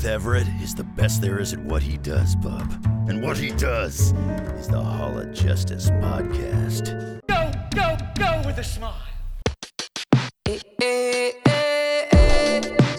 Seth Everett is the best there is at what he does, bub. And what he does is the Hall of Justice podcast. Go, go, go with a smile.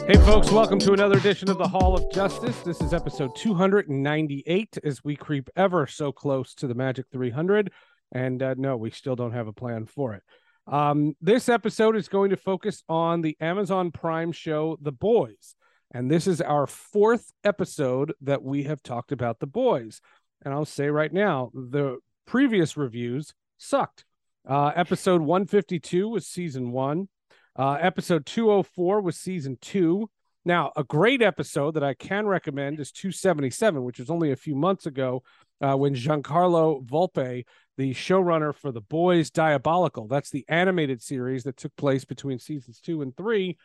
Hey, folks, welcome to another edition of the Hall of Justice. This is episode 298 as we creep ever so close to the Magic 300. And uh, no, we still don't have a plan for it. Um, this episode is going to focus on the Amazon Prime show, The Boys. And this is our fourth episode that we have talked about The Boys. And I'll say right now, the previous reviews sucked. Uh, episode 152 was season one. Uh, episode 204 was season two. Now, a great episode that I can recommend is 277, which was only a few months ago uh, when Giancarlo Volpe, the showrunner for The Boys Diabolical, that's the animated series that took place between seasons two and three.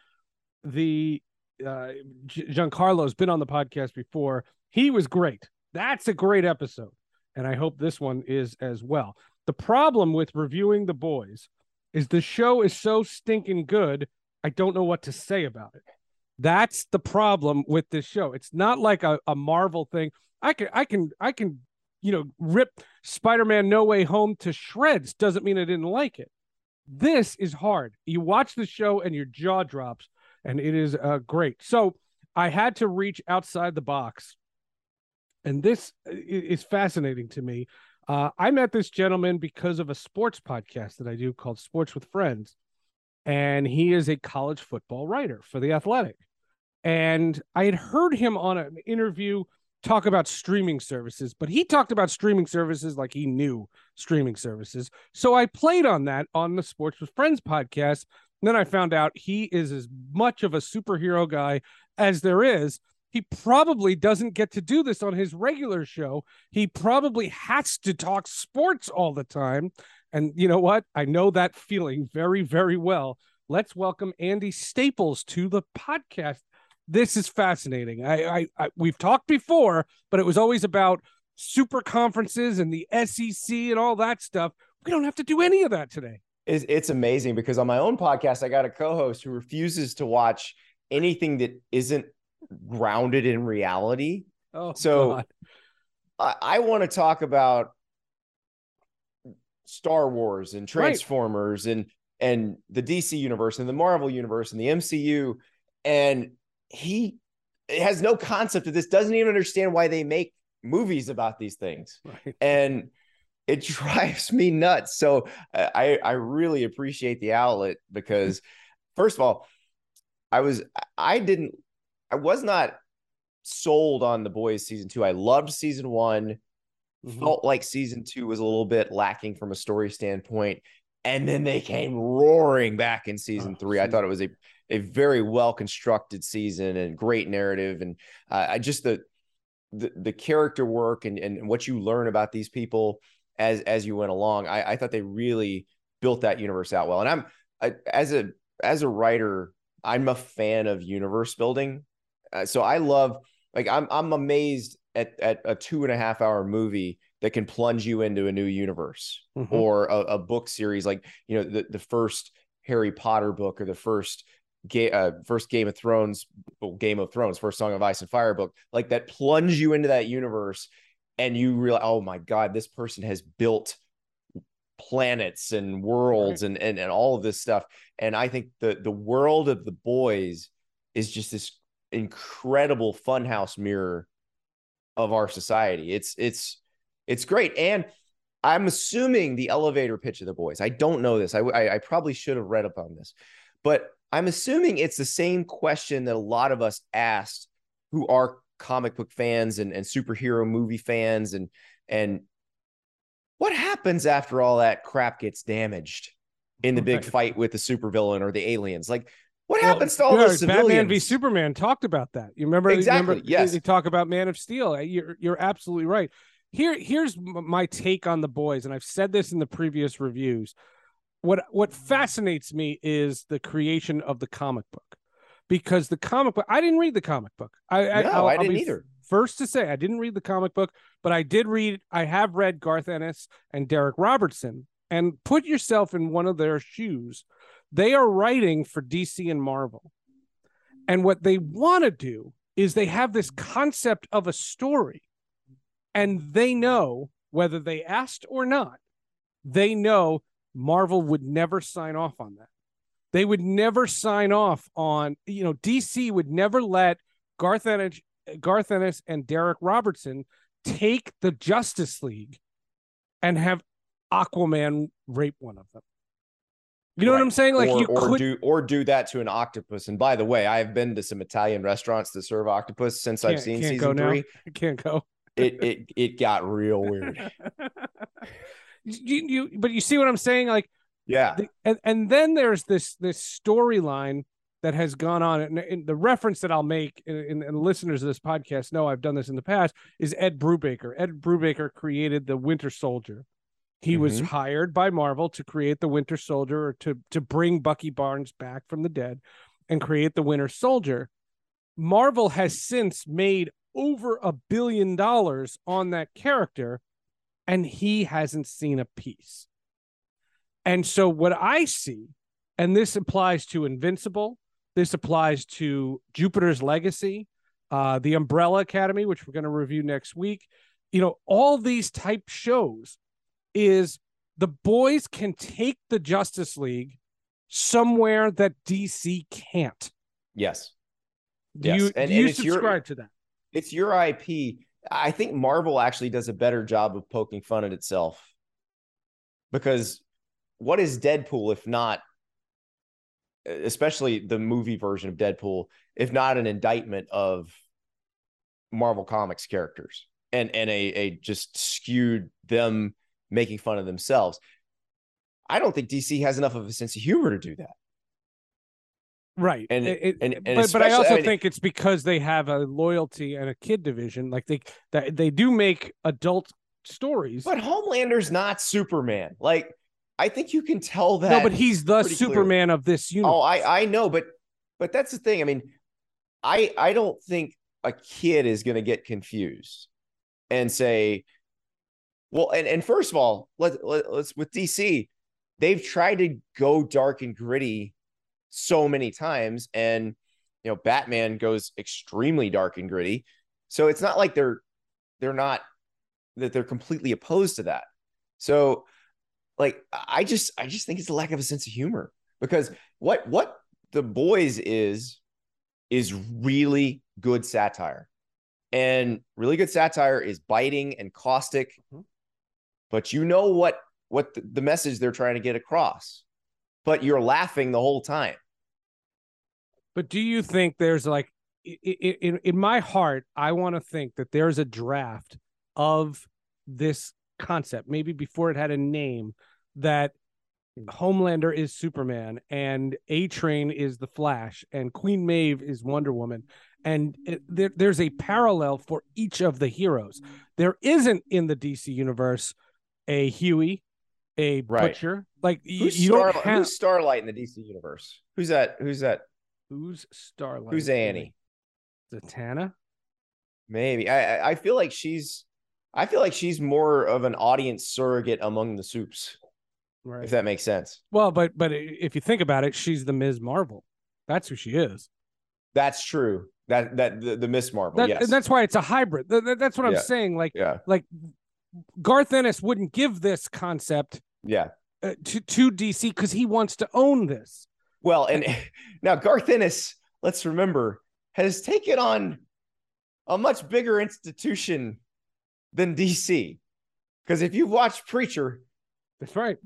The uh, Giancarlo's been on the podcast before. He was great. That's a great episode. And I hope this one is as well. The problem with reviewing The Boys is the show is so stinking good, I don't know what to say about it. That's the problem with this show. It's not like a, a Marvel thing. I can I can I can you know rip Spider-Man No Way Home to shreds doesn't mean I didn't like it. This is hard. You watch the show and your jaw drops and it is uh, great. So I had to reach outside the box, and this is fascinating to me. Uh, I met this gentleman because of a sports podcast that I do called Sports with Friends, and he is a college football writer for the Athletic. And I had heard him on an interview talk about streaming services, but he talked about streaming services like he knew streaming services. So I played on that on the Sports with Friends podcast then I found out he is as much of a superhero guy as there is. He probably doesn't get to do this on his regular show. He probably has to talk sports all the time. And you know what? I know that feeling very, very well. Let's welcome Andy Staples to the podcast. This is fascinating. I, I, I we've talked before, but it was always about super conferences and the SEC and all that stuff. We don't have to do any of that today it's, it's amazing because on my own podcast, I got a co-host who refuses to watch anything that isn't grounded in reality. Oh, so God. I, I want to talk about Star Wars and Transformers right. and and the DC universe and the Marvel universe and the MCU, and he has no concept of this. Doesn't even understand why they make movies about these things. Right. And it drives me nuts. So I I really appreciate the outlet because first of all, I was I didn't I was not sold on the boys season two. I loved season one. Mm-hmm. Felt like season two was a little bit lacking from a story standpoint. And then they came roaring back in season oh, three. I thought it was a, a very well constructed season and great narrative. And uh, I just the, the the character work and, and what you learn about these people as as you went along. I, I thought they really built that universe out well. And I'm I, as a as a writer, I'm a fan of universe building. Uh, so I love like I'm I'm amazed at at a two and a half hour movie that can plunge you into a new universe mm-hmm. or a, a, book series like you know the the first Harry Potter book or the first Ga- uh, first Game of Thrones, Game of Thrones, first Song of Ice and Fire book, like that plunge you into that universe and you realize, oh my God, this person has built planets and worlds right. and, and and all of this stuff. And I think the the world of the boys is just this incredible funhouse mirror of our society. It's it's it's great. And I'm assuming the elevator pitch of the boys. I don't know this. I I, I probably should have read up on this, But I'm assuming it's the same question that a lot of us asked who are comic book fans and, and superhero movie fans and and what happens after all that crap gets damaged in the big Right. fight with the supervillain or the aliens? Like what Well, happens to all yeah, those civilians? Batman v Superman talked about that. You remember you Exactly, remember yes. They talk about Man of Steel. Uh, You're you're absolutely right. Here here's my take on the boys, and I've said this in the previous reviews. What what fascinates me is the creation of the comic book, because the comic book. I didn't read the comic book. I I, No, I'll- I didn't be either. First to say, I didn't read the comic book, but I did read. I have read Garth Ennis and Darick Robertson, and put yourself in one of their shoes. They are writing for DC and Marvel. And what they want to do is they have this concept of a story, and they know whether they asked or not, they know Marvel would never sign off on that. They would never sign off on, you know, DC would never let Garth Ennis, Garth Ennis and Darick Robertson take the Justice League and have Aquaman rape one of them. You know what I'm saying? Like or, you or could do or do that to an octopus. And by the way, I've been to some Italian restaurants that serve octopus since I've Can't- seen can't go season now. three. can't go. It it it got real weird. you, you but you see what I'm saying? Like Yeah. and, and then there's this this storyline that has gone on and, and the reference that i'll make and, and listeners of this podcast know i've done this in the past is ed brubaker ed brubaker created the winter soldier he was Mhm. hired by marvel to create the winter soldier or to to bring bucky barnes back from the dead and create the winter soldier marvel has since made over a billion dollars on that character and he hasn't seen a piece and so what I see, and this applies to Invincible, this applies to Jupiter's Legacy, uh, the Umbrella Academy, which we're going to review next week. You know, all these type shows is the boys can take the Justice League somewhere that DC can't. Yes. Do Yes, you, and- do you and it's your- subscribe to that? It's your IP. I think Marvel actually does a better job of poking fun at itself. Because what is Deadpool if not especially the movie version of Deadpool, if not an indictment of Marvel Comics characters and and a a just skewed them making fun of themselves. I don't think DC has enough of a sense of humor to do that. Right. And- It- and- and but, but I also I mean- think it's because they have a loyalty and a kid division. Like they that they do make adult stories. But Homelander's not Superman. Like I think you can tell that no, but he's the pretty clearly. Superman of this universe. Oh, I I know, but but that's the thing. I mean, I I don't think a kid is going to get confused and say, well, and and first of all, let, let let's with DC, they've tried to go dark and gritty so many times, and you know, Batman goes extremely dark and gritty. So it's not like they're they're not that they're completely opposed to that. So like I just I just think it's a lack of a sense of humor because what what the boys is is really good satire. And really good satire is biting and caustic. Mhm. But you know what what the, the message they're trying to get across. But you're laughing the whole time. But do you think there's like in in my heart, I want to think that there's a draft of this concept, maybe before it had a name, that hmm. Homelander is Superman and A Train is the Flash and Queen Maeve is Wonder Woman. And it, there, there's a parallel for each of the heroes. There isn't in the DC universe a Hughie, a Right. Butcher. Like you, Who's, you Star- don't have who's Starlight in the DC universe? Who's that? Who's that? who's Starlight. Who's Annie? Zatanna. Maybe. I- I feel like she's I feel like she's more of an audience surrogate among the soups, Right. if that makes sense. Well, but but if you think about it, she's the Ms. Marvel. That's who she is. That's true. That that the, the Miss Marvel, That, yes. And that's why it's a hybrid. Th- th- That's what I'm Yeah. saying. Like yeah. like Garth Ennis wouldn't give this concept Yeah. uh, to to DC because he wants to own this. Well, and now Garth Ennis, let's remember, has taken on a much bigger institution than DC. Because if you've watched Preacher, That's right.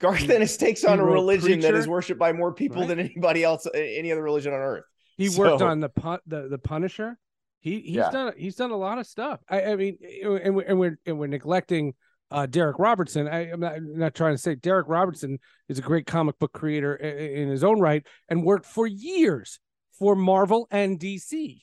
Garth Ennis takes on a religion that is worshipped by more people Right. than anybody else, any other religion on earth. He worked on the pun the, the Punisher. He he's Yeah. done he's done a lot of stuff. I, I mean, and we're and we're, and we're neglecting uh, Darick Robertson. I, I'm not not trying to say Darick Robertson is a great comic book creator i- i- in his own right and worked for years for Marvel and DC.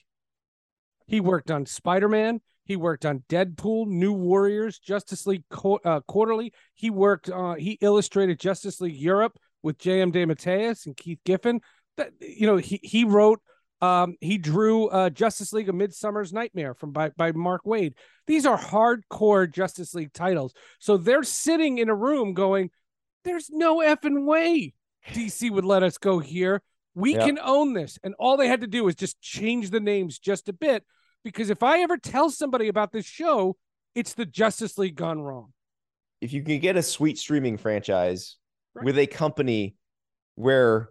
He worked on Spider Man. He worked on Deadpool, New Warriors, Justice League Qu- uh, Quarterly. He worked. Uh, he illustrated Justice League Europe with J.M. DeMatteis and Keith Giffen. That you know, he he wrote. Um, he drew uh, Justice League: A Midsummer's Nightmare from by by Mark Waid. These are hardcore Justice League titles. So they're sitting in a room going, "There's no effing way DC would let us go here. We can own this." And all they had to do was just change the names just a bit. Because if I ever tell somebody about this show, it's the Justice League gone wrong. If you can get a sweet streaming franchise Right. with a company where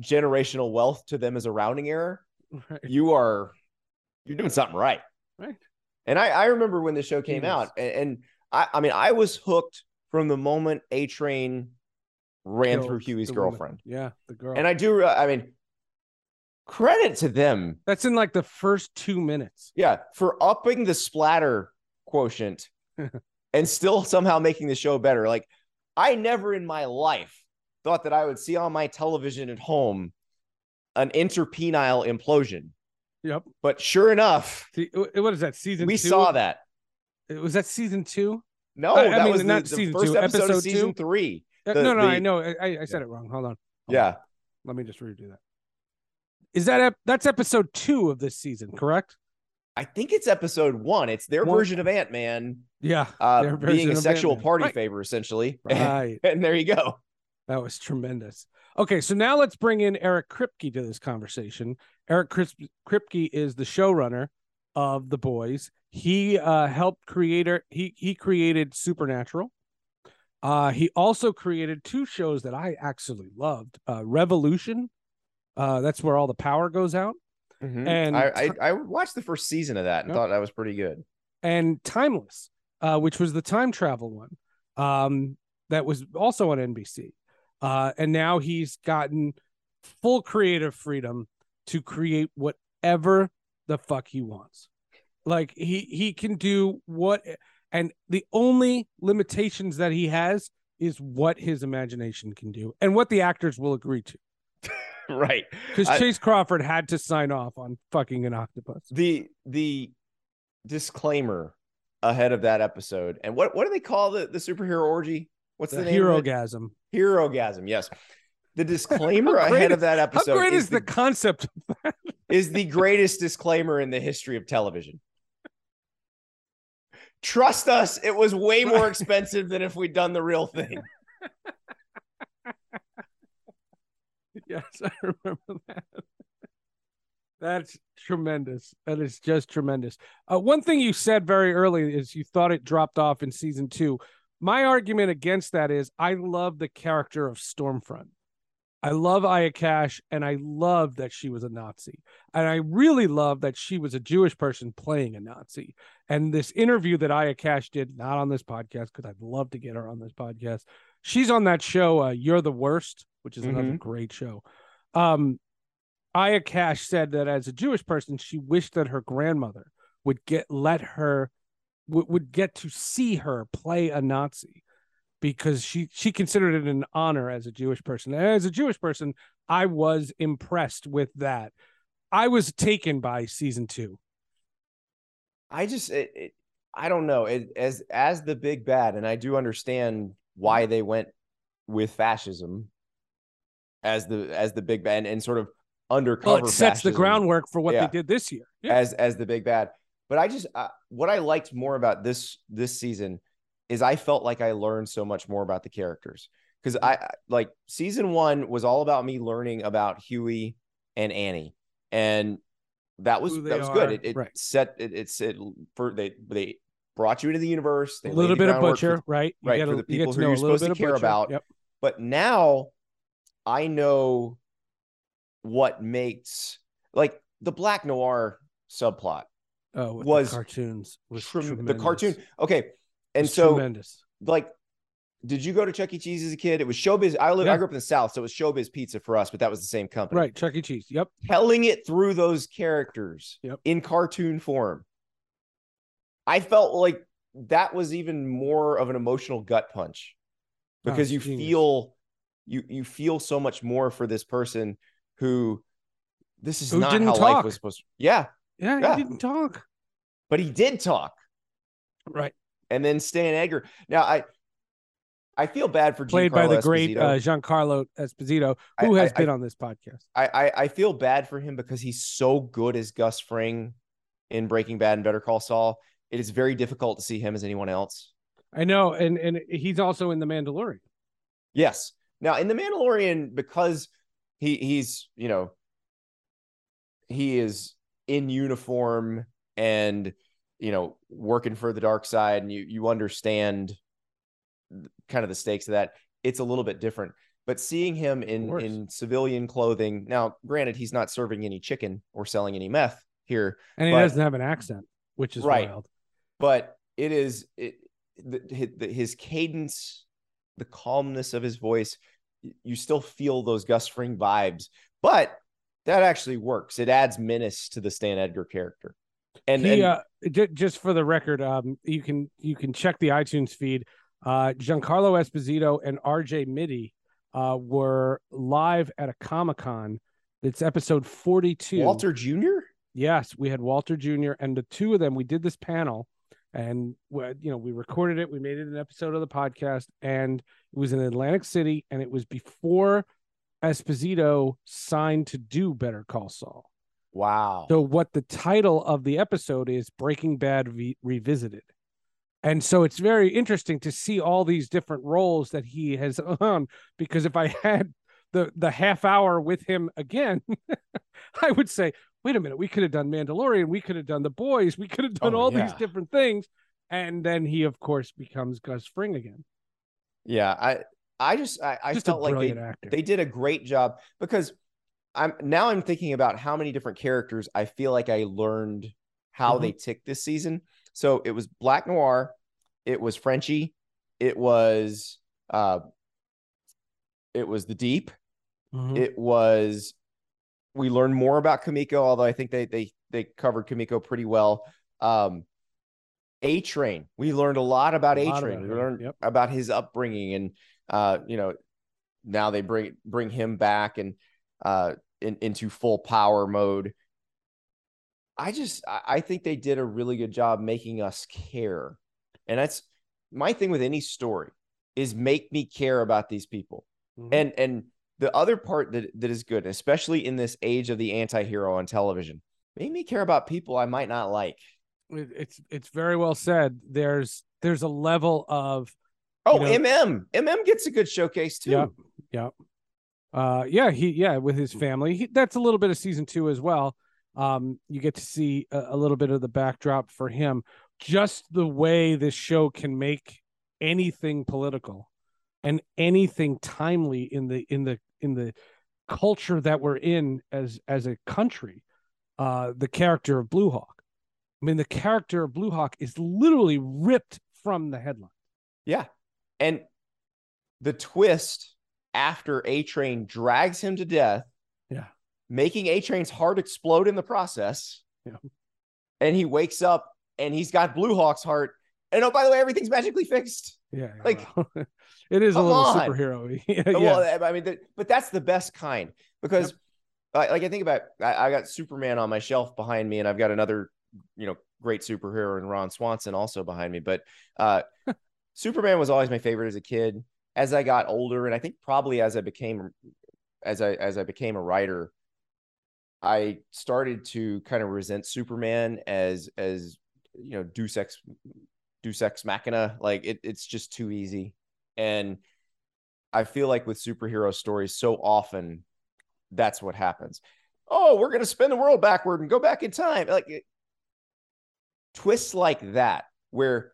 generational wealth to them is a rounding error, Right. you are you're doing something right. Right. And I, I remember when the show came out, and, and I, I mean, I was hooked from the moment A Train ran through Hughie's the woman. girlfriend. Yeah, the girl. And I do, I mean, credit to them, That's in like the first two minutes. yeah, for upping the splatter quotient and still somehow making the show better. Like, I never in my life thought that I would see on my television at home an interpenile implosion. Yep. But sure enough, See, what is that season? we two? saw that. Was that season two? No, I- I that mean, was not the season first two, episode, episode of season two? three. Uh, The- no, no, I know. I, I I said it wrong. Hold on. Hold Yeah. on. Let me just redo that. Is that ep- that's episode two of this season? Correct. I think it's episode one. It's their One- version of Ant Man Yeah. uh, being a sexual Ant-Man. party Right. favor, essentially. Right. and there you go. That was tremendous. Okay, so now let's bring in Eric Kripke to this conversation. Eric Kripke is the showrunner of The Boys. He uh, helped creator. He he created Supernatural. Uh, he also created two shows that I actually loved. Uh, Revolution. Uh, that's where all the power goes out. And I, I I watched the first season of that and thought that was pretty good. and Timeless, uh, which was the time travel one, um, that was also on NBC. Uh, and now he's gotten full creative freedom to create whatever the fuck he wants. Like he he can do what, and the only limitations that he has is what his imagination can do and what the actors will agree to. right. Because Chace Crawford had to sign off on fucking an octopus. The the disclaimer ahead of that episode. And what what do they call the, the superhero orgy? What's the, The name? hero of it? gasm. Herogasm, yes. The disclaimer ahead is- of that episode. How great is, is, the, the, concept? is the greatest disclaimer in the history of television. Trust us, it was way more expensive than if we'd done the real thing. yes, I remember that. That's tremendous. That is just tremendous. Uh, one thing you said very early is you thought it dropped off in season two. My argument against that is I love the character of Stormfront. I love Aya Cash, and I love that she was a Nazi. And I really love that she was a Jewish person playing a Nazi. And this interview that Aya Cash did, not on this podcast, because I'd love to get her on this podcast. She's on that show, uh, You're the Worst, which is another Mhm. great show. Um, Aya Cash said that as a Jewish person, she wished that her grandmother would get let her would, would get to see her play a Nazi because she she considered it an honor as a Jewish person. And as a Jewish person, I was impressed with that. I was taken by season two. I just it, it, I don't know it, as as the big bad, and I do understand why they went with fascism as the as the big bad and, sort of undercover. Well, it sets the groundwork for what Yeah. they did this year. Yeah. as as the big bad. But I just uh, what I liked more about this this season is I felt like I learned so much more about the characters because I like season one was all about me learning about Hughie and Annie, and that was that was good. It, it right. set it, it said for they they brought you into the universe. They a little bit of butcher, for- right? You right, get for the people to who know you're a little supposed to bit care Butcher. about. Yep. but now I know what makes like the black noir subplot Oh, with was cartoons was trem- the cartoon. Okay. And so tremendous. like did you go to Chuck E. Cheese as a kid? It was Showbiz. I live. Yeah. I grew up in the South, so it was Showbiz Pizza for us, but that was the same company. Right, Chuck E. Cheese. Yep. telling it through those characters Yep. in cartoon form. I felt like that was even more of an emotional gut punch Oh, because it's you genius. feel you you feel so much more for this person who this is Who not how talk. life was supposed to. Yeah, Yeah, Yeah. he didn't talk. but he did talk. Right. And then Stan Edgar. Now I I feel bad for Played by Giancarlo the great Esposito. uh, Giancarlo Esposito, I- who has I- been I- on this podcast. I, I I feel bad for him because he's so good as Gus Fring in Breaking Bad and Better Call Saul. It is very difficult to see him as anyone else. I know, and and he's also in the Mandalorian. Yes. Now in the Mandalorian, because he he's you know he is in uniform and you know working for the dark side, and you you understand kind of the stakes of that. It's a little bit different. But seeing him in in civilian clothing now, granted, he's not serving any chicken or selling any meth here, And he But- doesn't have an accent, which is Right. wild. but it is it, the, his, cadence, the calmness of his voice, you still feel those Gus Fring vibes, but that actually works. It adds menace to the Stan Edgar character. And, he, and uh, j- just for the record, um, you can you can check the iTunes feed. Uh, Giancarlo Esposito and RJ Mitte uh, were live at a Comic Con. It's episode forty-two. Walter Jr. Yes, we had Walter Jr. and the two of them. We did this panel, and we- you know we recorded it. We made it an episode of the podcast, and it was in Atlantic City, and it was before Esposito signed to do Better Call Saul. Wow. So what the title of the episode is Breaking Bad Re- Revisited. And so it's very interesting to see all these different roles that he has on because if I had the the half hour with him again, I would say, wait a minute, we could have done Mandalorian, we could have done The Boys, we could have done Oh, all these different things. And then he of course becomes Gus Fring again. Yeah. I I just I, I Just felt like they, actor. they did a great job because I'm now I'm thinking about how many different characters I feel like I learned how Mhm. they tick this season. So it was Black Noir, it was Frenchie, it was uh it was the Deep, Mhm. it was we learned more about Kimiko, although I think they they they covered Kimiko pretty well. Um A Train, we learned a lot about A Train. We learned yep. about his upbringing and uh you know now they bring bring him back and uh in, into full power mode. I just I think they did a really good job making us care. And that's my thing with any story is make me care about these people. Mhm. And and the other part that that is good, especially in this age of the anti-hero on television, make me care about people I might not like. It- it's it's very well said. There's there's a level of Oh, know- MM. MM gets a good showcase too. Yeah, Yep. Uh, yeah, he yeah with his family. He, that's a little bit of season two as well. Um, you get to see a, a little bit of the backdrop for him. Just the way this show can make anything political and anything timely in the in the in the culture that we're in as as a country. Uh, the character of Blue Hawk. I mean, the character of Blue Hawk is literally ripped from the headline. Yeah. And the twist after A Train drags him to death, Yeah. making A Train's heart explode in the process. Yeah. And he wakes up and he's got Blue Hawk's heart. And oh, by the way, everything's magically fixed. Yeah, Like, well, it is a little on. superhero. yeah, yeah. Well, I mean, that- but that's the best kind because, like, like I think about, I, I got Superman on my shelf behind me, and I've got another, you know, great superhero and Ron Swanson also behind me. But uh, Superman was always my favorite as a kid. As I got older, and I think probably as I became, as I as I became a writer, I started to kind of resent Superman as as you know Deus ex Deus ex machina. Like it, it's just too easy, and I feel like with superhero stories, so often that's what happens. Oh, we're gonna spin the world backward and go back in time. Like twists like that, where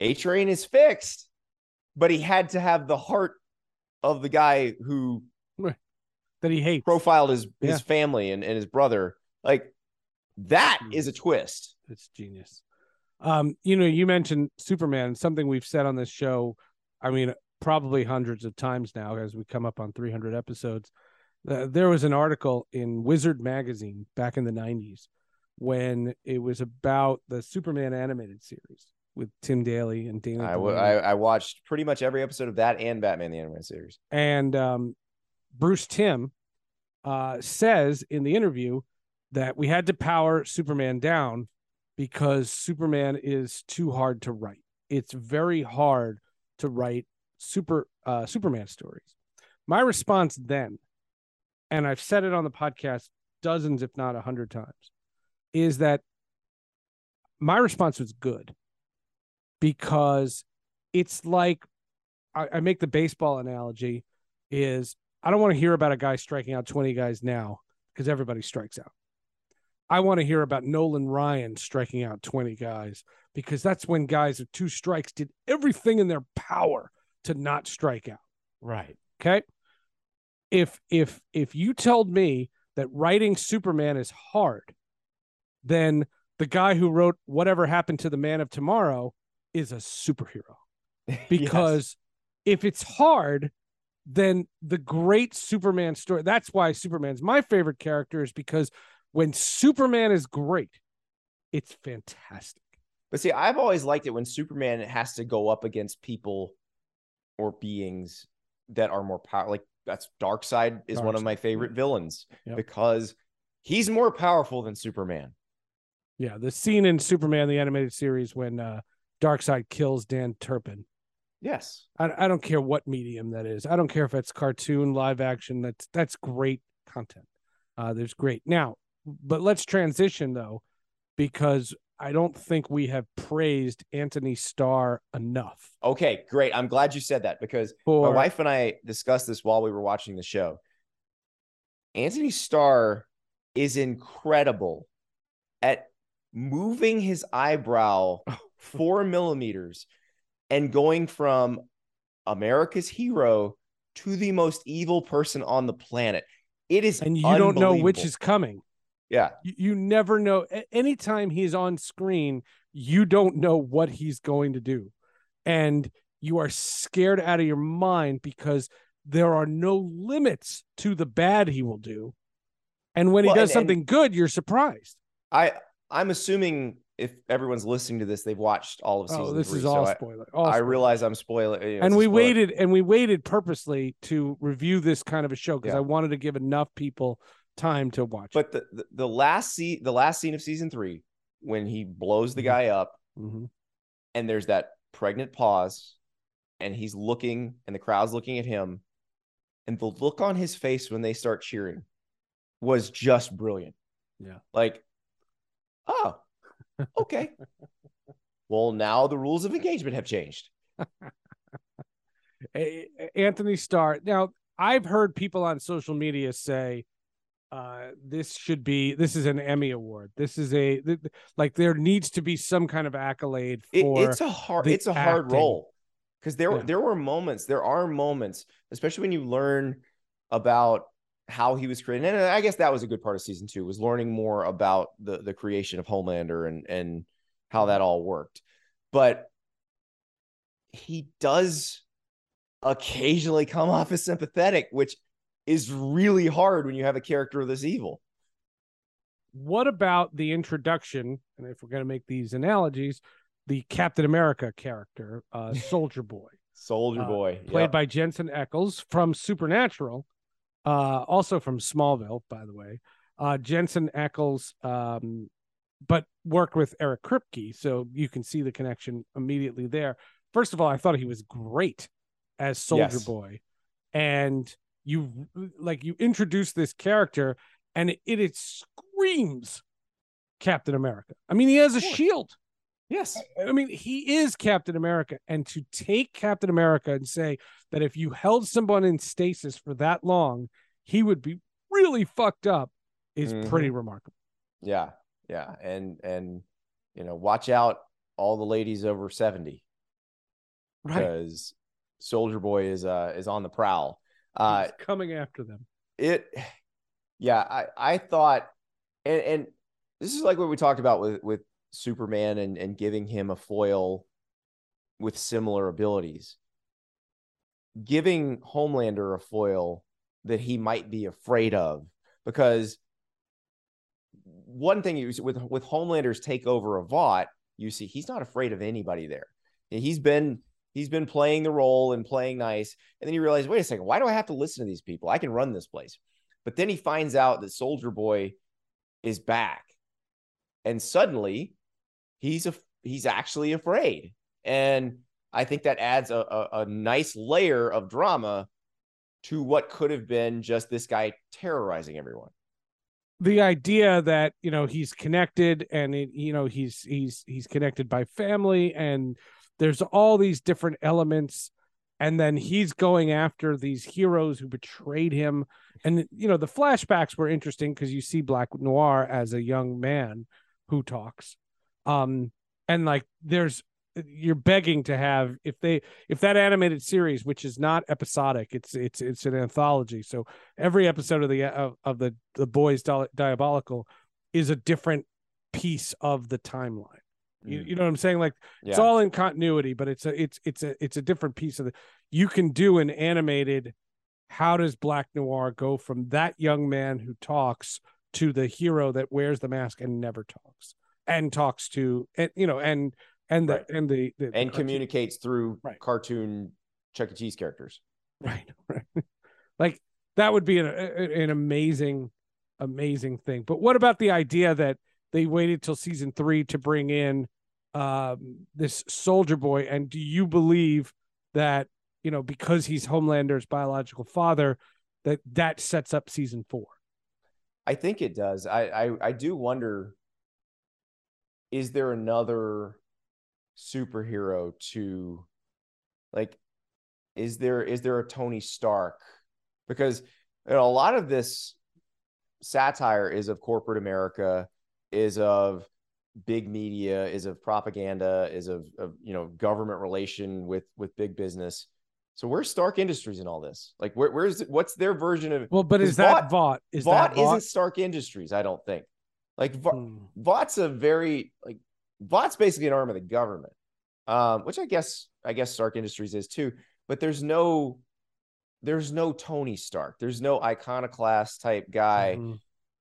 A Train is fixed, but he had to have the heart of the guy who that he hates. profiled his Yeah. his family and, and his brother. Like that Mm. a twist. It's genius. Um, you know, you mentioned Superman, something we've said on this show. I mean, probably hundreds of times now as we come up on 300 episodes. Uh, there was an article in Wizard magazine back in the 90s when it was about the Superman animated series with Tim Daly and Dana. I, w- I, I watched pretty much every episode of that and Batman the Animated Series. And um, Bruce Timm uh, says in the interview that we had to power Superman down because Superman is too hard to write. It's very hard to write super uh, Superman stories. My response then, and I've said it on the podcast dozens, if not a hundred times, is that my response was good because it's like I, I make the baseball analogy is I don't want to hear about a guy striking out 20 guys now because everybody strikes out. I want to hear about Nolan Ryan striking out 20 guys because that's when guys with two strikes did everything in their power to not strike out. Right. Okay. If if if you told me that writing Superman is hard, then the guy who wrote whatever happened to the man of tomorrow is a superhero. Because yes. if it's hard, then the great Superman story, that's why Superman's my favorite character, is because when Superman is great, it's fantastic. But see, I've always liked it when Superman has to go up against people or beings that are more powerful. Like that's Darkseid is Dark one of my favorite villains yep. because he's more powerful than Superman. Yeah, the scene in Superman the animated series when uh Darkseid kills Dan Turpin. Yes. I, I don't care what medium that is. I don't care if it's cartoon, live action. That's that's great content. Uh, there's great. Now, but let's transition though, because I don't think we have praised Anthony Starr enough. Okay, great. I'm glad you said that because For... my wife and I discussed this while we were watching the show. Anthony Starr is incredible at moving his eyebrow oh. four millimeters and going from America's hero to the most evil person on the planet. It is, and you don't know which is coming. Yeah, you, you never know. Anytime he's on screen, you don't know what he's going to do, and you are scared out of your mind because there are no limits to the bad he will do. And when well, he does and, something and good, you're surprised. I I'm assuming if everyone's listening to this, they've watched all of oh, season. Oh, this three, is all so spoiler. All I, spoiler. I realize I'm spoiling. You know, and we waited, and we waited purposely to review this kind of a show because yeah. I wanted to give enough people time to watch. But the, the, the last scene, the last scene of season three, when he blows the mm-hmm. guy up, mm-hmm. and there's that pregnant pause, and he's looking, and the crowd's looking at him, and the look on his face when they start cheering was just brilliant. Yeah, like, oh okay. well, now the rules of engagement have changed. Anthony Starr. Now, I've heard people on social media say uh, this should be this is an Emmy award. This is a th- like there needs to be some kind of accolade for. It, it's a hard it's a acting. hard role because there yeah. there were moments there are moments especially when you learn about how he was created. And I guess that was a good part of season two was learning more about the the creation of Homelander and and how that all worked. But he does occasionally come off as sympathetic, which is really hard when you have a character this evil. What about the introduction? And if we're going to make these analogies, the Captain America character, uh, Soldier Boy. Soldier uh, Boy, played yep. by Jensen Ackles from Supernatural, uh, also from Smallville, by the way. Uh, Jensen Ackles, um, but worked with Eric Kripke, so you can see the connection immediately there. First of all, I thought he was great as Soldier yes. Boy, and you like you introduce this character, and it, it, it screams Captain America. I mean, he has a shield. Yes. I mean, he is Captain America. And to take Captain America and say that if you held someone in stasis for that long, he would be really fucked up is mm-hmm. pretty remarkable. Yeah. Yeah. And, and, you know, watch out all the ladies over 70. Right. Because Soldier Boy is, uh, is on the prowl. Uh, He's coming after them. It, yeah, I, I thought, and, and this is like what we talked about with, with Superman and, and giving him a foil with similar abilities. giving Homelander a foil that he might be afraid of because one thing you with with Homelander's takeover of Vought, you see he's not afraid of anybody there. He's been he's been playing the role and playing nice, and then you realize, wait a second, why do I have to listen to these people? I can run this place. But then he finds out that Soldier Boy is back, and suddenly he's a he's actually afraid, and I think that adds a, a, a nice layer of drama to what could have been just this guy terrorizing everyone. The idea that you know he's connected and it, you know he's he's he's connected by family and there's all these different elements and then he's going after these heroes who betrayed him. And you know the flashbacks were interesting because you see black noir as a young man who talks um and like there's you're begging to have if they if that animated series which is not episodic it's it's it's an anthology so every episode of the of, of the the boys diabolical is a different piece of the timeline you, mm. you know what i'm saying like yeah. it's all in continuity but it's a it's it's a it's a different piece of the you can do an animated how does black noir go from that young man who talks to the hero that wears the mask and never talks and talks to and you know and and the right. and the, the and the communicates through right. cartoon Chuck E. Cheese characters. Right, right. like that would be an an amazing, amazing thing. But what about the idea that they waited till season three to bring in um, this Soldier Boy? And do you believe that you know because he's Homelander's biological father, that that sets up season four? I think it does. I I, I do wonder. Is there another superhero to like is there is there a Tony Stark? Because you know, a lot of this satire is of corporate America, is of big media, is of propaganda, is of, of you know government relation with with big business. So where's Stark Industries in all this? Like where, where's what's their version of well, but is that Vought? Is Vought, Vought isn't Stark Industries? I don't think. Like hmm. Vought's a very like Vought's basically an arm of the government, um, which I guess I guess Stark Industries is too. But there's no there's no Tony Stark. There's no iconoclast type guy, mm-hmm.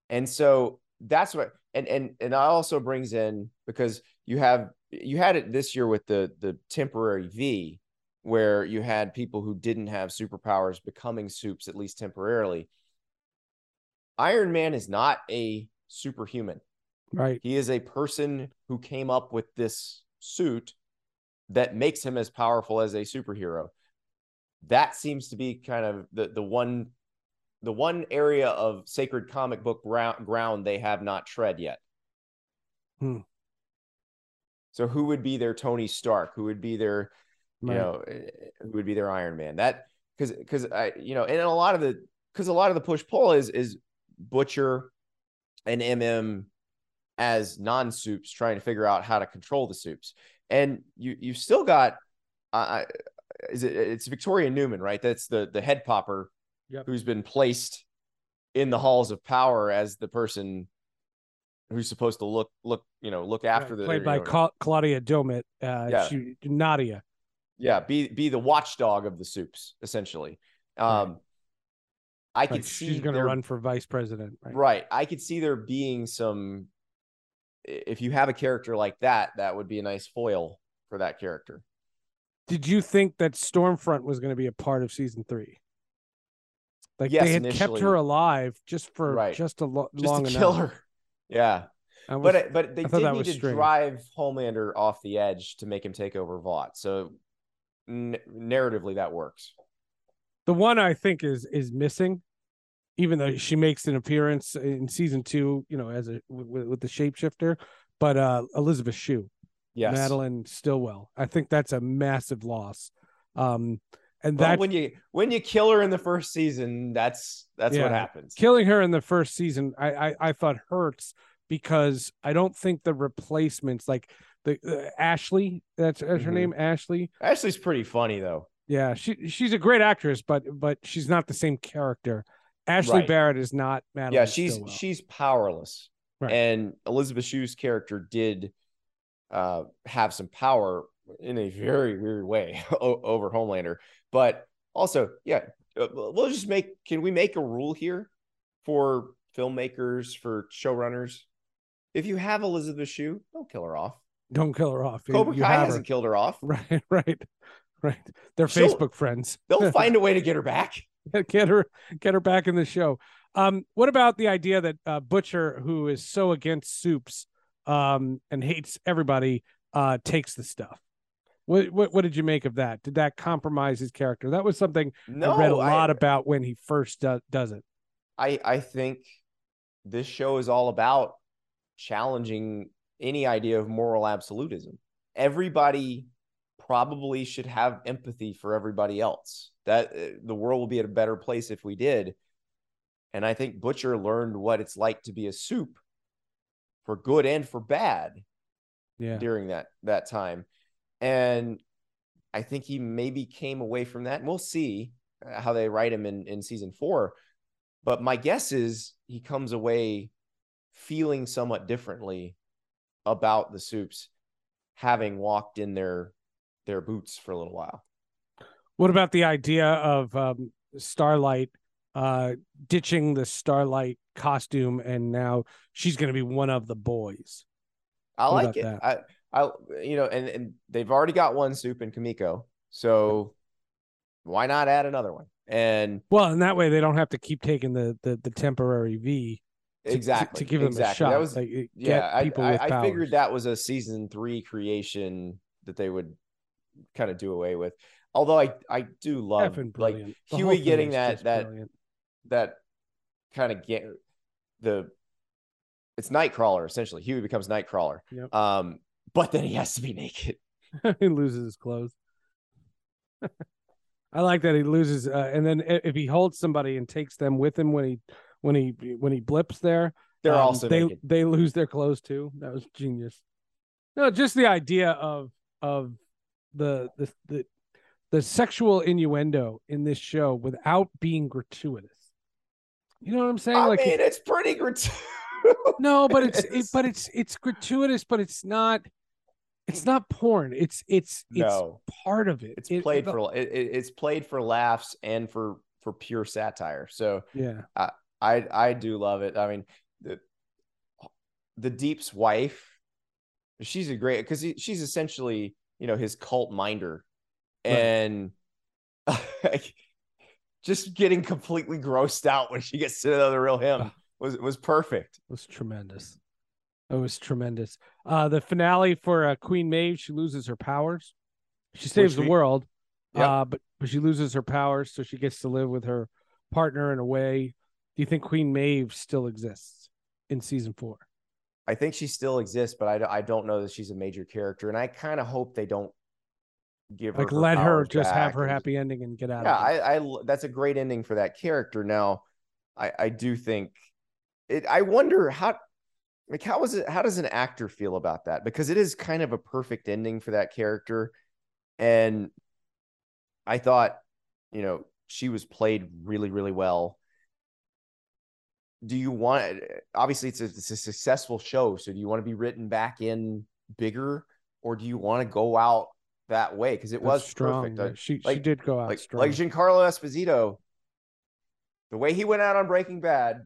and so that's what and and and I also brings in because you have you had it this year with the the temporary V where you had people who didn't have superpowers becoming soups at least temporarily. Iron Man is not a superhuman. Right. He is a person who came up with this suit that makes him as powerful as a superhero. That seems to be kind of the the one the one area of sacred comic book ground, they have not tread yet. Hmm. So who would be their Tony Stark? Who would be their you know eh, who would be their Iron Man? That because because I you know and a lot of the because a lot of the push pull is is Butcher and MM as non soups trying to figure out how to control the soups. And you you've still got uh, is it it's Victoria Newman, right? That's the the head popper yep. who's been placed in the halls of power as the person who's supposed to look look you know look after the played by know, Claudia Doumit, uh, yeah. She, Nadia. Yeah, be be the watchdog of the soups essentially. Um, right. I could see she's going to run for vice president. Right? right. I could see there being some if you have a character like that, that would be a nice foil for that character. Did you think that Stormfront was going to be a part of season three? Like yes, they had kept her alive just for right. just a lo- just long to kill her. Yeah, was, but but they did need to strange. drive Homelander off the edge to make him take over Vought. So n- narratively, that works. The one I think is is missing even though she makes an appearance in season two, you know, as a with, with the shapeshifter, but uh Elizabeth Shue, yes, Madelyn Stillwell. I think that's a massive loss. Um, and that when you when you kill her in the first season, that's that's yeah, what happens. Killing her in the first season, I I, I thought hurts because I don't think the replacements like the uh, Ashley, that's, that's mm-hmm. her name, Ashley. Ashley's pretty funny though. Yeah, she she's a great actress, but but she's not the same character. Ashley right. Barrett is not Madelyn. Yeah, she's Stillwell. she's powerless. Right. And Elizabeth Shue's character did uh, have some power in a very weird way over Homelander. But Also, yeah, uh, we'll just make. Can we make a rule here for filmmakers for showrunners? If you have Elizabeth Shue, don't kill her off. Don't kill her off. Cobra Kai hasn't her. killed her off. Right, right, right. They're She'll, Facebook friends. They'll find a way to get her back. get her, get her back in the show. Um, what about the idea that uh, Butcher, who is so against supes, um, and hates everybody, uh, takes the stuff? What, what what did you make of that? Did that compromise his character? That was something no, I read a lot I, about when he first do, does it. I I think this show is all about challenging any idea of moral absolutism. Everybody probably should have empathy for everybody else. That uh, the world will be at a better place if we did. And I think Butcher learned what it's like to be a supe for good and for bad yeah. during that that time. And I think he maybe came away from that. And we'll see how they write him in, in season four. But my guess is he comes away feeling somewhat differently about the supes having walked in their their boots for a little while. What about the idea of um, Starlight uh, ditching the Starlight costume and now she's going to be one of the boys? I what like it. That? I I you know, and and they've already got one supe in Kimiko, so why not add another one? And well, and that way they don't have to keep taking the the, the temporary V exactly to, to give them exactly. a shot. That was like, yeah. I, I, I figured that was a season three creation that they would kind of do away with. Although I I do love like Hughie getting that that brilliant. that kind of get the it's Nightcrawler essentially. Hughie becomes Nightcrawler. Yep. Um, but then he has to be naked. he loses his clothes. I like that he loses, uh, and then if he holds somebody and takes them with him when he when he when he blips there. They're um, also they naked. they lose their clothes too. That was genius. No, just the idea of of the the the the sexual innuendo in this show without being gratuitous. You know what I'm saying? I like mean, it's pretty gratuitous. No, but it's it, but it's it's gratuitous, but it's not it's not porn. It's it's no. it's part of it. It's it, played for it, it's played for laughs and for for pure satire. So yeah, I, I I do love it. I mean, the the Deep's wife, she's a great because she's essentially you know his cult minder, right. and just getting completely grossed out when she gets to know the real him was was perfect. It was tremendous. It was tremendous. Uh, the finale for uh, Queen Maeve, she loses her powers. She saves the world, yep. uh, but but she loses her powers, so she gets to live with her partner in a way do you think Queen Maeve still exists in season four? I think she still exists, but I, I don't know that she's a major character, and I kind of hope they don't give like her let her just back. have her happy ending and get out. Yeah, I, I that's a great ending for that character. Now, I I do think it. I wonder how like how was it how does an actor feel about that because it is kind of a perfect ending for that character and i thought you know she was played really really well do you want obviously it's a, it's a successful show so do you want to be written back in bigger or do you want to go out that way because it That's was strong. perfect she, like, she did go out like, strong. like Giancarlo Esposito the way he went out on Breaking Bad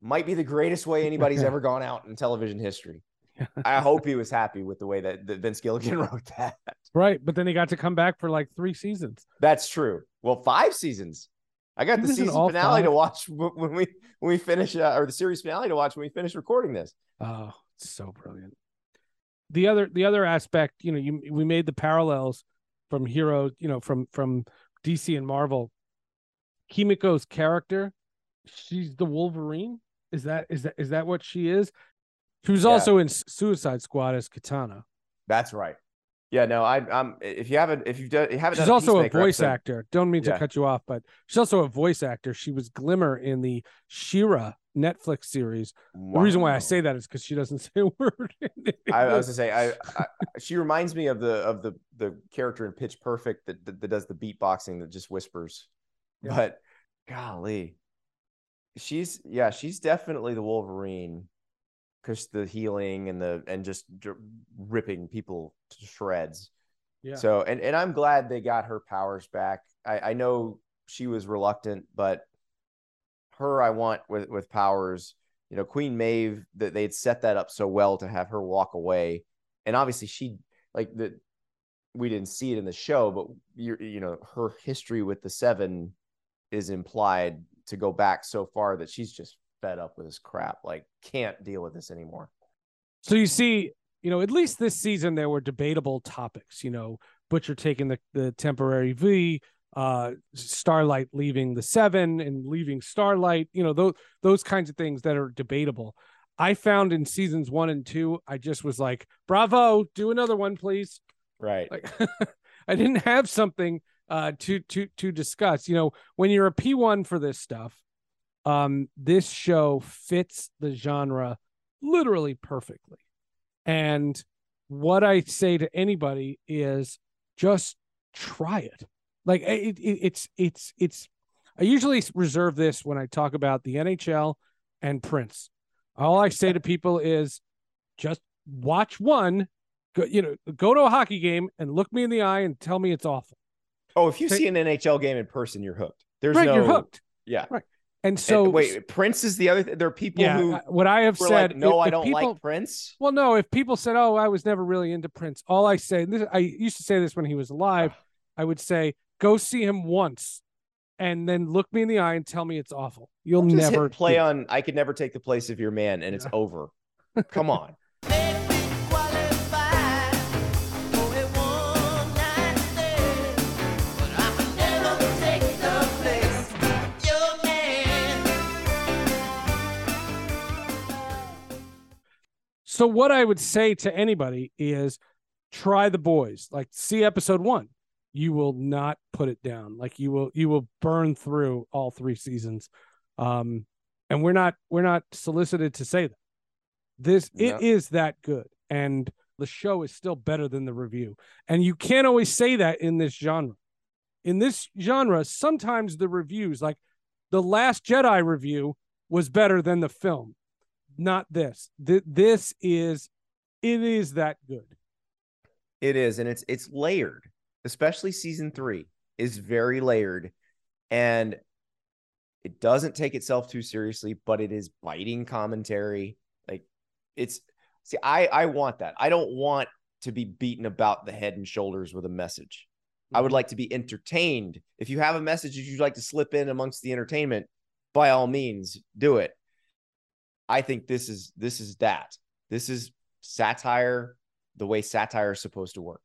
might be the greatest way anybody's ever gone out in television history I hope he was happy with the way that, that Vince Gilligan wrote that. Right, but then he got to come back for like three seasons. That's true. Well, five seasons. I got the season finale to watch when we when we finish uh, or the series finale to watch when we finish recording this. Oh, it's so brilliant. The other the other aspect, you know, you we made the parallels from Hero, you know, from from DC and Marvel. Kimiko's character, she's the Wolverine. Is that is that is that what she is? She was yeah. also in Suicide Squad as Katana. That's right. Yeah, no, I, am If you haven't, if you've done, you haven't. She's also a voice episode, actor. Don't mean to yeah. cut you off, but she's also a voice actor. She was Glimmer in the She-Ra Netflix series. Wow. The reason why I say that is because she doesn't say a word. I, I, was to say, I, I, she reminds me of the of the the character in Pitch Perfect that that, that does the beatboxing that just whispers. Yeah. But golly, she's yeah, she's definitely the Wolverine because the healing and the and just ripping people to shreds. Yeah. So and and I'm glad they got her powers back. I, I know she was reluctant, but her I want with with powers. You know, Queen Maeve that they'd set that up so well to have her walk away, and obviously she like the we didn't see it in the show, but you you know her history with the Seven is implied to go back so far that she's just fed up with this crap. Like can't deal with this anymore. So you see, you know, at least this season there were debatable topics. You know, Butcher taking the the temporary V, uh, Starlight leaving the Seven and leaving Starlight. You know, those those kinds of things that are debatable. I found in seasons one and two, I just was like, "Bravo, do another one, please." Right. Like, I didn't have something uh, to to to discuss. You know, when you're a P1 for this stuff, um, this show fits the genre literally perfectly. And what I say to anybody is just try it. Like it, it, it's it's it's. I usually reserve this when I talk about the NHL and Prince. All I say to people is just watch one. Go, you know, go to a hockey game and look me in the eye and tell me it's awful. Oh, if you see an NHL game in person, you're hooked. There's right, no you're hooked. Yeah. Right. And so and wait, Prince is the other. Th- there are people yeah, who uh, what I have said. like, no, if- I don't people- like Prince. Well, no, if people said, "Oh, I was never really into Prince," all I say, this, I used to say this when he was alive. I would say, "Go see him once, and then look me in the eye and tell me it's awful." You'll never play on. I could never take the place of your man, and it's over. Come on. So what I would say to anybody is, try the boys. Like, see episode one. You will not put it down. Like you will, you will burn through all three seasons. Um, and we're not, we're not solicited to say that. This No. it is that good, and the show is still better than the review. And you can't always say that in this genre. In this genre, sometimes the reviews, like the Last Jedi review, was better than the film. Not this. Th- this is, it is that good. It is, and it's it's layered. Especially season three is very layered, and it doesn't take itself too seriously, but it is biting commentary. Like it's see, I I want that. I don't want to be beaten about the head and shoulders with a message. I would mm-hmm. like to be entertained. If you have a message that you'd like to slip in amongst the entertainment, by all means, do it. I think this is this is that. This is satire the way satire is supposed to work.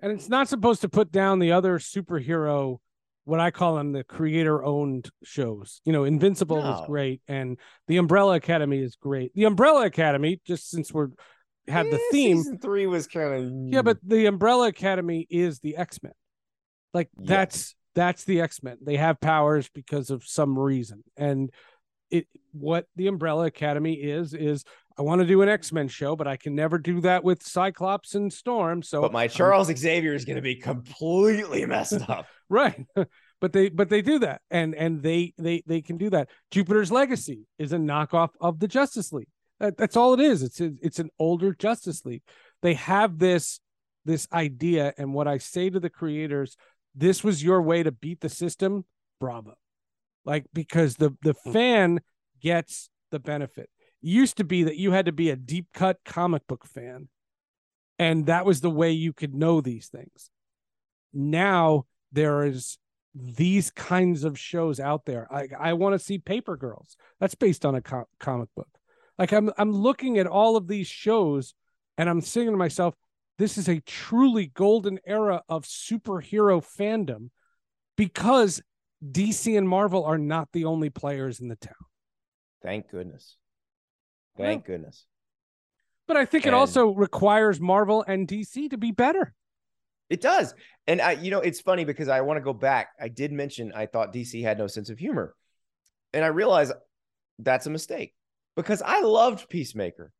and it's not supposed to put down the other superhero what i call them the creator owned shows you know invincible No. great and the umbrella academy is great the umbrella academy just since we're had the Eh, theme Season three was kind of yeah but the umbrella academy is the x-men like Yes. that's that's the x-men they have powers because of some reason and it what the umbrella academy is is i want to do an x-men show but i can never do that with cyclops and storm so but my Charles Xavier is going to be completely messed up. right. But they but they do that and and they they they can do that. Jupiter's legacy is a knockoff of the justice league. That, that's all it is. It's a, it's an older justice league. They have this this idea and what i say to the creators this was your way to beat the system? Bravo. Like because the the hmm. fan gets the benefit it used to be that you had to be a deep cut comic book fan and that was the way you could know these things now there is these kinds of shows out there. I I want to see Paper Girls. That's based on a co- comic book. Like I'm I'm looking at all of these shows and I'm saying to myself, this is a truly golden era of superhero fandom because DC and Marvel are not the only players in the town. Thank goodness. Thank goodness. But I think it also requires Marvel and DC to be better. It does. And I, you know, it's funny because I want to go back. I did mention I thought DC had no sense of humor. And I realize that's a mistake because I loved Peacemaker.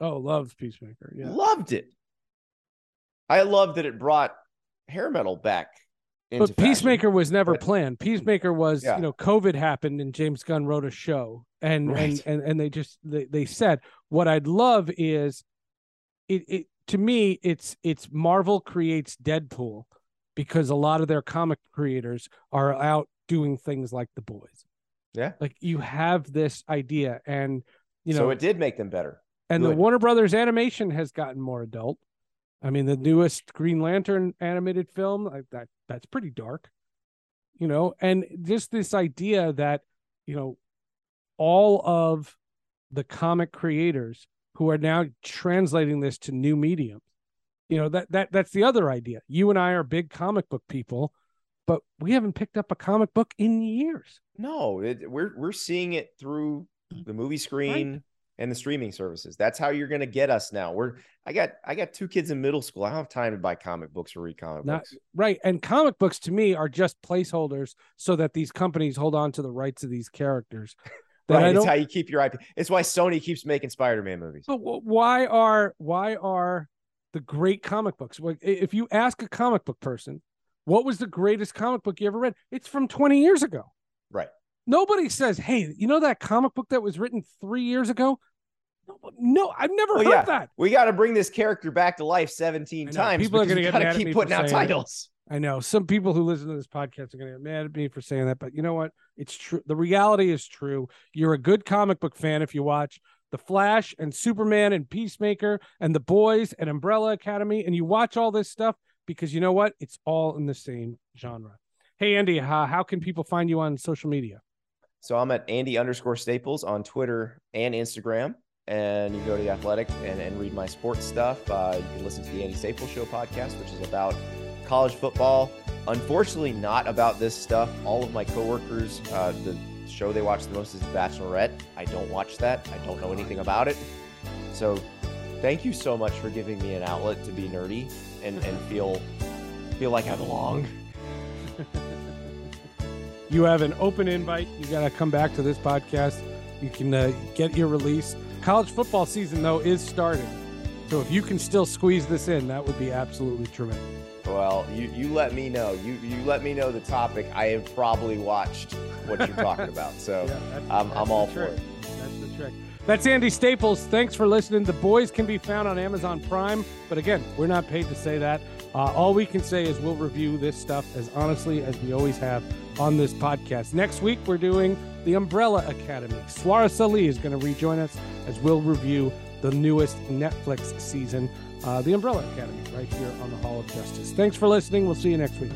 Oh, loved Peacemaker. Yeah. Loved it. I loved that it brought hair metal back. Into But fashion. Peacemaker was never But- planned. Peacemaker was, Yeah. you know, COVID happened and James Gunn wrote a show. And Right. and, and and they just they, they said what I'd love is it it to me, it's it's Marvel creates Deadpool because a lot of their comic creators are out doing things like the boys. Yeah. Like you have this idea and you know so it did make them better. and the. Warner Brothers animation has gotten more adult. I mean, the newest Green Lantern animated film, like that that's pretty dark. You know, and just this idea that, you know, all of the comic creators who are now translating this to new mediums. You know, that that that's the other idea. You and I are big comic book people, but we haven't picked up a comic book in years. No, it, we're we're seeing it through the movie screen and the streaming services. That's how you're going to get us now. We're I got I got two kids in middle school. I don't have time to buy comic books or read comic Not- books. Right. And comic books to me are just placeholders so that these companies hold on to the rights of these characters. That Right, it's how you keep your IP. It's why Sony keeps making Spider-Man movies. but why are why are the great comic books? Like if you ask a comic book person, what was the greatest comic book you ever read? It's from 20 years ago. Right. Nobody says, "Hey, you know that comic book that was written 3 years ago?" No, no I've never Well, heard yeah. that. We got to bring this character back to life 17 I know. times. People are gonna we get gotta at keep putting out titles. I know some people who listen to this podcast are going to get mad at me for saying that, but you know what? It's true. The reality is true. You're a good comic book fan if you watch The Flash and Superman and Peacemaker and The Boys and Umbrella Academy, and you watch all this stuff because you know what? It's all in the same genre. Hey, Andy, how, how can people find you on social media? So I'm at Andy underscore Staples on Twitter and Instagram. And you go to the Athletic and, and read my sports stuff. Uh, you can listen to the Andy Staples Show podcast, which is about college football. Unfortunately, not about this stuff. All of my coworkers, uh, the show they watch the most is Bachelorette. I don't watch that. I don't know anything about it. So thank you so much for giving me an outlet to be nerdy and, and feel feel like I belong. You have an open invite. You got to come back to this podcast. You can uh, get your release. College football season, though, is starting. So if you can still squeeze this in, that would be absolutely tremendous. Well, you, you let me know. You you let me know the topic. I have probably watched what you're talking about. So Yeah, that's- I'm, that's I'm all for it. That's the trick. That's Andy Staples. Thanks for listening. The boys can be found on Amazon Prime, but again, we're not paid to say that. Uh, all we can say is we'll review this stuff as honestly as we always have on this podcast. Next week, we're doing the Umbrella Academy. Swara Salih is going to rejoin us as we'll review the newest Netflix season, uh, The Umbrella Academy, right here on the Hall of Justice. Thanks for listening. We'll see you next week.